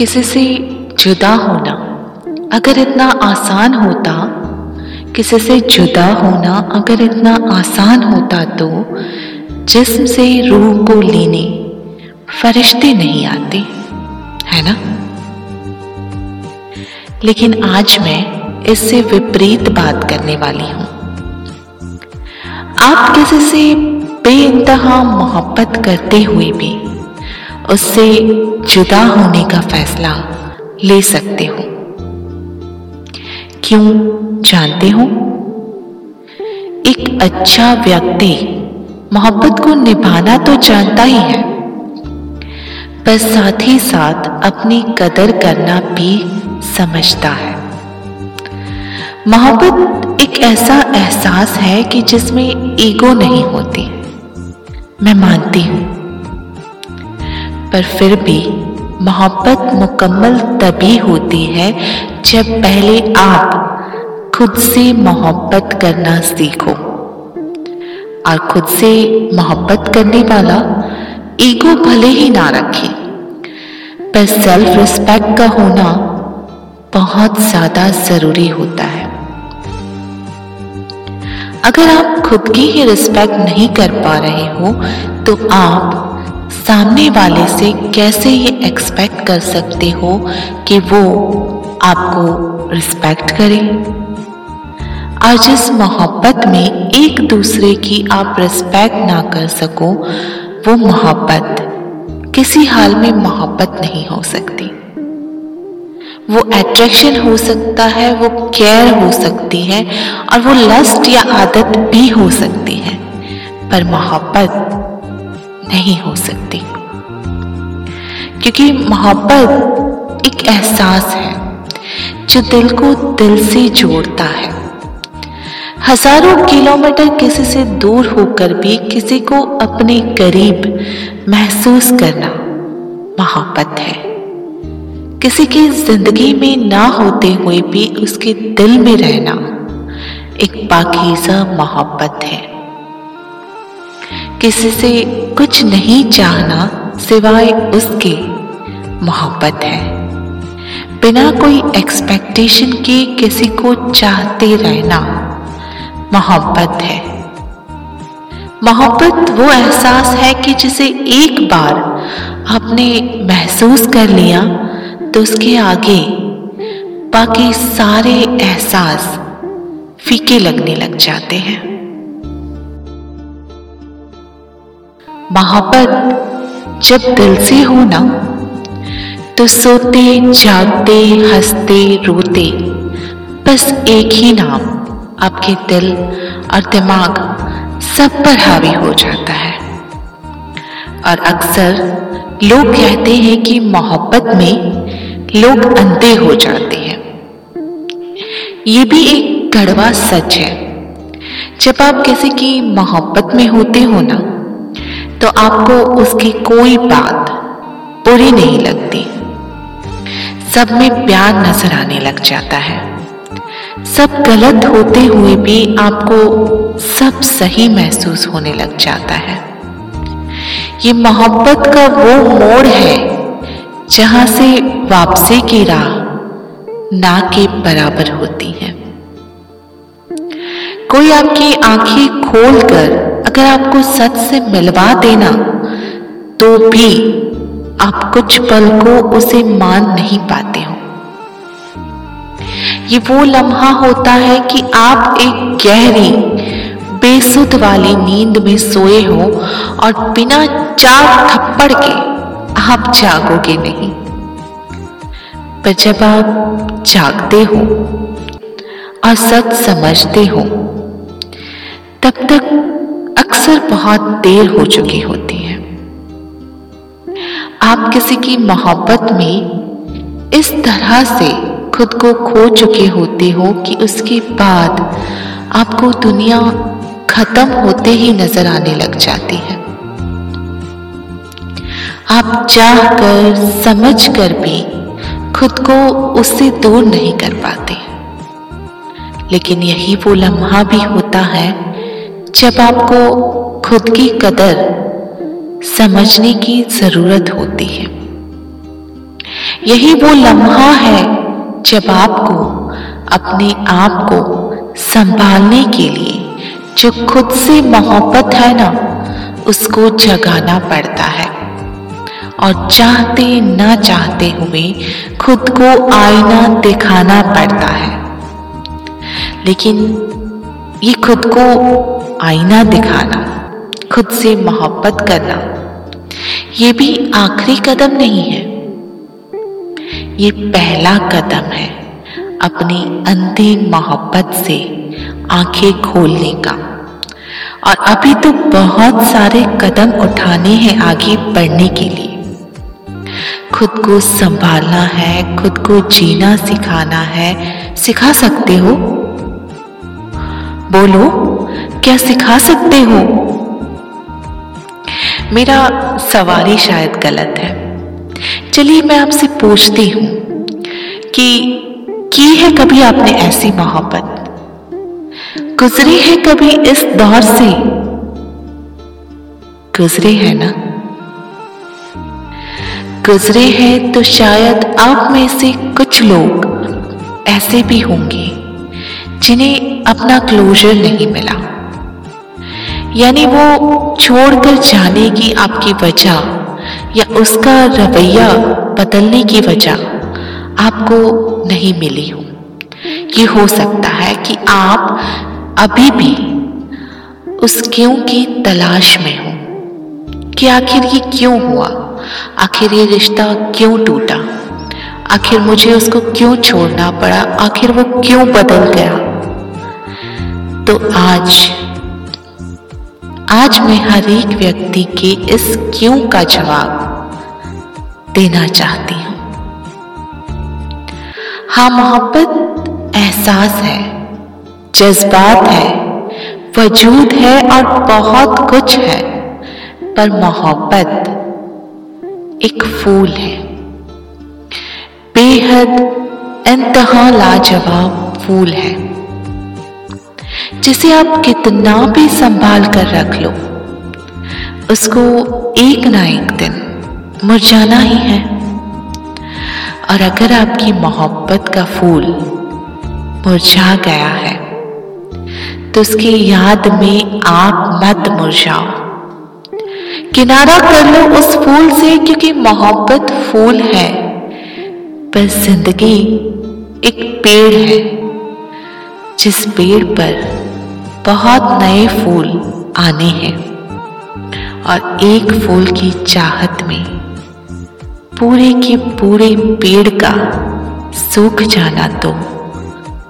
किसी से जुदा होना अगर इतना आसान होता, किसी से जुदा होना अगर इतना आसान होता तो जिस्म से रूह को लेने फरिश्ते नहीं आते, है ना? लेकिन आज मैं इससे विपरीत बात करने वाली हूँ। आप किसी से बेइंतहा मोहब्बत करते हुए भी उससे जुदा होने का फैसला ले सकते हो। क्यों जानते हो? एक अच्छा व्यक्ति मोहब्बत को निभाना तो जानता ही है, पर साथ ही साथ अपनी कदर करना भी समझता है। मोहब्बत एक ऐसा एहसास है कि जिसमें ईगो नहीं होती। मैं मानती हूँ। पर फिर भी मोहब्बत मुकम्मल तभी होती है जब पहले आप खुद से मोहब्बत करना सीखो। और खुद से मोहब्बत करने वाला ईगो भले ही ना रखे, पर सेल्फ रिस्पेक्ट का होना बहुत ज़्यादा ज़रूरी होता है। अगर आप खुद की ही रिस्पेक्ट नहीं कर पा रहे हो तो आप सामने वाले से कैसे ये एक्सपेक्ट कर सकते हो कि वो आपको रिस्पेक्ट करे? और जिस मोहब्बत में एक दूसरे की आप रिस्पेक्ट ना कर सको, वो मोहब्बत किसी हाल में मोहब्बत नहीं हो सकती। वो अट्रैक्शन हो सकता है, वो केयर हो सकती है और वो लस्ट या आदत भी हो सकती है। पर मोहब्बत नहीं हो सकती। क्योंकि मोहब्बत एक एहसास है, जो दिल को दिल से जोड़ता है। हज़ारों किलोमीटर किसी से दूर होकर भी किसी को अपने करीब महसूस करना मोहब्बत है। किसी की ज़िंदगी में ना होते हुए भी उसके दिल में रहना एक पाकिजा मोहब्बत है। किसी से कुछ नहीं चाहना सिवाय उसके मोहब्बत है। बिना कोई एक्सपेक्टेशन के किसी को चाहते रहना मोहब्बत है। मोहब्बत वो एहसास है कि जिसे एक बार आपने महसूस कर लिया तो उसके आगे बाकी सारे एहसास फीके लगने लग जाते हैं। मोहब्बत जब दिल से हो ना तो सोते, जागते, हँसते, रोते, बस एक ही नाम आपके दिल और दिमाग सब पर हावी हो जाता है। और अक्सर लोग कहते हैं कि मोहब्बत में लोग अंधे हो जाते हैं। ये भी एक कड़वा सच है। जब आप किसी की मोहब्बत में होते हो ना तो आपको उसकी कोई बात बुरी नहीं लगती। सब में प्यार नज़र आने लग जाता है। सब गलत होते हुए भी आपको सब सही महसूस होने लग जाता है। ये मोहब्बत का वो मोड़ है जहाँ से वापसी की राह ना के बराबर होती है। कोई आपकी आँखें खोलकर अगर आपको सच से मिलवा देना तो भी आप कुछ पल को उसे मान नहीं पाते हो। ये वो लम्हा होता है कि आप एक गहरी, बेसुध वाली नींद में सोए हो और बिना चार थप्पड़ के आप जागोगे नहीं। पर जब आप जागते हो और सच समझते हो, तब तक अक्सर बहुत देर हो चुकी होती है। आप किसी की मोहब्बत में इस तरह से खुद को खो चुके होते हो कि उसके बाद आपको दुनिया खत्म होते ही नज़र आने लग जाती है। आप चाह कर समझ कर भी खुद को उससे दूर नहीं कर पाते। लेकिन यही वो लम्हा भी होता है जब आपको खुद की कदर समझने की ज़रूरत होती है। यही वो लम्हा है जब आपको अपने आप को संभालने के लिए जो खुद से मोहब्बत है ना, उसको जगाना पड़ता है। और चाहते ना चाहते हुए खुद को आईना दिखाना पड़ता है। लेकिन ये खुद को आईना दिखाना, खुद से मोहब्बत करना, ये भी आखिरी कदम नहीं है। ये पहला कदम है अपनी अंतिम मोहब्बत से आँखें खोलने का। और अभी तो बहुत सारे कदम उठाने हैं आगे बढ़ने के लिए। खुद को संभालना है, खुद को जीना सिखाना है। सिखा सकते हो? बोलो। क्या सिखा सकते हो? मेरा सवाल ही शायद गलत है। चलिए मैं आपसे पूछती हूँ कि की है कभी आपने ऐसी मोहब्बत? गुजरी है कभी इस दौर से? गुजरे है ना? गुजरे हैं तो शायद आप में से कुछ लोग ऐसे भी होंगे। जिन्हें अपना क्लोजर नहीं मिला। यानी वो छोड़कर जाने की आपकी वजह या उसका रवैया बदलने की वजह आपको नहीं मिली हो। ये हो सकता है कि आप अभी भी उस क्यों की तलाश में हो। कि आखिर ये क्यों हुआ? आखिर ये रिश्ता क्यों टूटा? आखिर मुझे उसको क्यों छोड़ना पड़ा? आखिर वो क्यों बदल गया? तो आज आज मैं हर एक व्यक्ति के इस क्यों का जवाब देना चाहती हूँ। हाँ मोहब्बत एहसास है, जज्बात है, वजूद है और बहुत कुछ है, पर मोहब्बत एक फूल है। बेहद इंतहा लाजवाब फूल है। जिसे आप कितना भी संभाल कर रख लो, उसको एक ना एक दिन मुरझाना ही है। और अगर आपकी मोहब्बत का फूल मुरझा गया है तो उसकी याद में आप मत मुरझाओ। किनारा कर लो उस फूल से, क्योंकि मोहब्बत फूल है, पर ज़िंदगी एक पेड़ है, जिस पेड़ पर बहुत नए फूल आने हैं और एक फूल की चाहत में पूरे के पूरे पेड़ का सूख जाना तो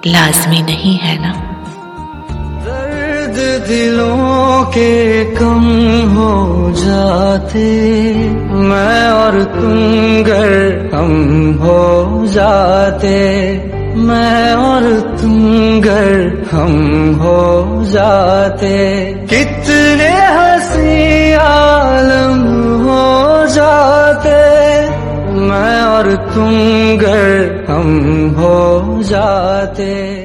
लाजमी नहीं है ना? दर्द दिलों के कम हो जाते, मैं और तुम घर हम हो जाते। मैं और तुम घर हम हो जाते। कितने हसी आलम हो जाते। मैं और तुम घर हम हो जाते।